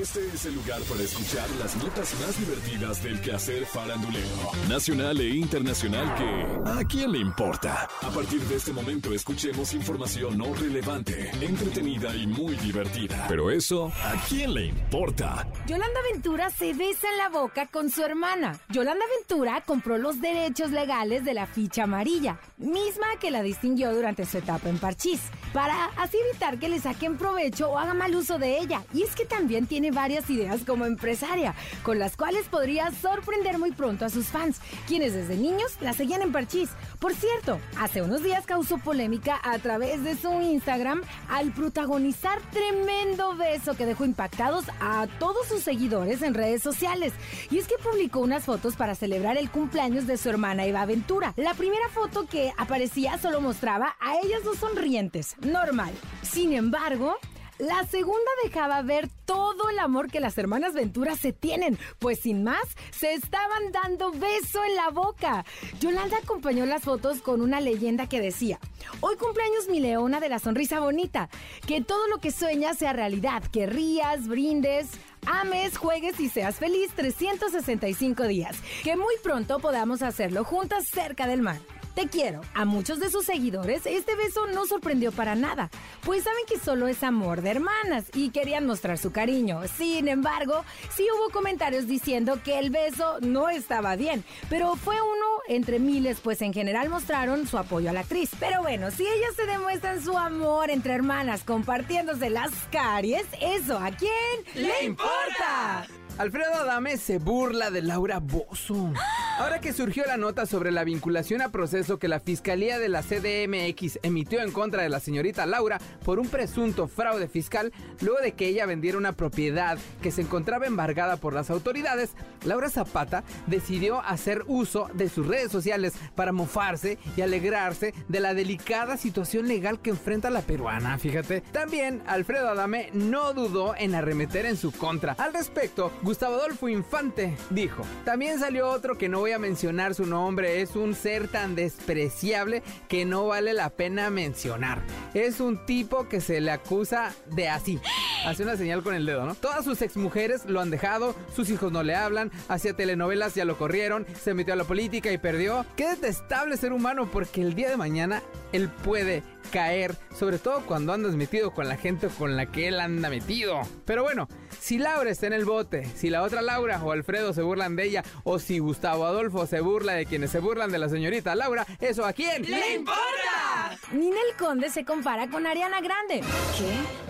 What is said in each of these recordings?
Este es el lugar para escuchar las notas más divertidas del quehacer farandulero, nacional e internacional que ¿a quién le importa? A partir de este momento escuchemos información no relevante, entretenida y muy divertida. Pero eso, ¿a quién le importa? Yolanda Ventura se besa en la boca con su hermana. Yolanda Ventura compró los derechos legales de la ficha amarilla, misma que la distinguió durante su etapa en Parchís, para así evitar que le saquen provecho o haga mal uso de ella. Y es que también tiene varias ideas como empresaria, con las cuales podría sorprender muy pronto a sus fans, quienes desde niños la seguían en Parchís. Por cierto, hace unos días causó polémica a través de su Instagram al protagonizar tremendo beso que dejó impactados a todos sus seguidores en redes sociales. Y es que publicó unas fotos para celebrar el cumpleaños de su hermana Eva Ventura. La primera foto que aparecía solo mostraba a ellas dos sonrientes, normal. Sin embargo, la segunda dejaba ver todo el amor que las hermanas Ventura se tienen, pues sin más, se estaban dando beso en la boca. Yolanda acompañó las fotos con una leyenda que decía, hoy cumpleaños mi leona de la sonrisa bonita, que todo lo que sueñas sea realidad, que rías, brindes, ames, juegues y seas feliz 365 días, que muy pronto podamos hacerlo juntas cerca del mar. Te quiero. A muchos de sus seguidores este beso no sorprendió para nada, pues saben que solo es amor de hermanas y querían mostrar su cariño. Sin embargo, sí hubo comentarios diciendo que el beso no estaba bien, pero fue uno entre miles, pues en general mostraron su apoyo a la actriz. Pero bueno, si ellas se demuestran su amor entre hermanas compartiéndose las caries, ¿eso a quién le importa? Alfredo Adame se burla de Laura Bozo. Ahora que surgió la nota sobre la vinculación a proceso que la Fiscalía de la CDMX emitió en contra de la señorita Laura por un presunto fraude fiscal, luego de que ella vendiera una propiedad que se encontraba embargada por las autoridades, Laura Zapata decidió hacer uso de sus redes sociales para mofarse y alegrarse de la delicada situación legal que enfrenta la peruana, fíjate. También Alfredo Adame no dudó en arremeter en su contra. Al respecto, Gustavo Adolfo Infante dijo, también salió otro que no voy a mencionar su nombre, es un ser tan despreciable que no vale la pena mencionar. Es un tipo que se le acusa de así. Hace una señal con el dedo, ¿no? Todas sus exmujeres lo han dejado, sus hijos no le hablan, hacía telenovelas, ya lo corrieron, se metió a la política y perdió. Qué detestable ser humano porque el día de mañana él puede caer, sobre todo cuando andas metido con la gente con la que él anda metido. Pero bueno, si Laura está en el bote, si la otra Laura o Alfredo se burlan de ella, o si Gustavo Adolfo se burla de quienes se burlan de la señorita Laura, ¿eso a quién le importa? Ninel Conde se compara con Ariana Grande. ¿Qué?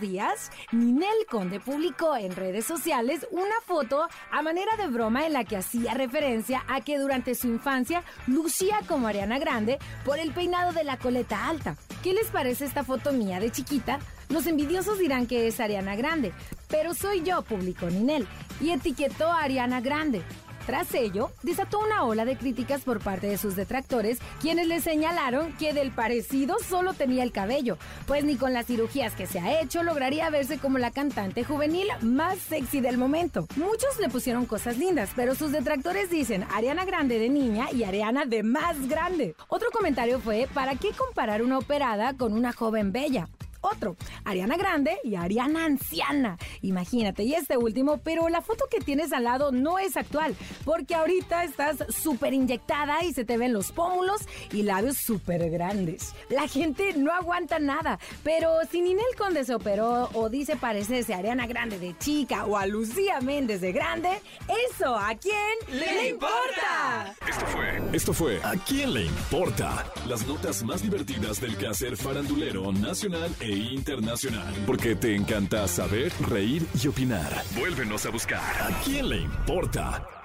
Días, Ninel Conde publicó en redes sociales una foto a manera de broma en la que hacía referencia a que durante su infancia lucía como Ariana Grande por el peinado de la coleta alta. ¿Qué les parece esta foto mía de chiquita? Los envidiosos dirán que es Ariana Grande, pero soy yo, publicó Ninel, y etiquetó a Ariana Grande. Tras ello, desató una ola de críticas por parte de sus detractores, quienes le señalaron que del parecido solo tenía el cabello, pues ni con las cirugías que se ha hecho lograría verse como la cantante juvenil más sexy del momento. Muchos le pusieron cosas lindas, pero sus detractores dicen Ariana Grande de niña y Ariana de más grande. Otro comentario fue, ¿para qué comparar una operada con una joven bella? Otro, Ariana Grande y Ariana Anciana. Imagínate, y este último, pero la foto que tienes al lado no es actual, porque ahorita estás súper inyectada y se te ven los pómulos y labios súper grandes. La gente no aguanta nada, pero si Ninel Conde se operó o dice parecerse a Ariana Grande de chica o a Lucía Méndez de grande, ¿eso a quién le importa? Esto fue, esto fue ¿A quién le importa? Las notas más divertidas del quehacer farandulero nacional e internacional. Porque te encanta saber, reír y opinar. Vuélvenos a buscar. ¿A quién le importa?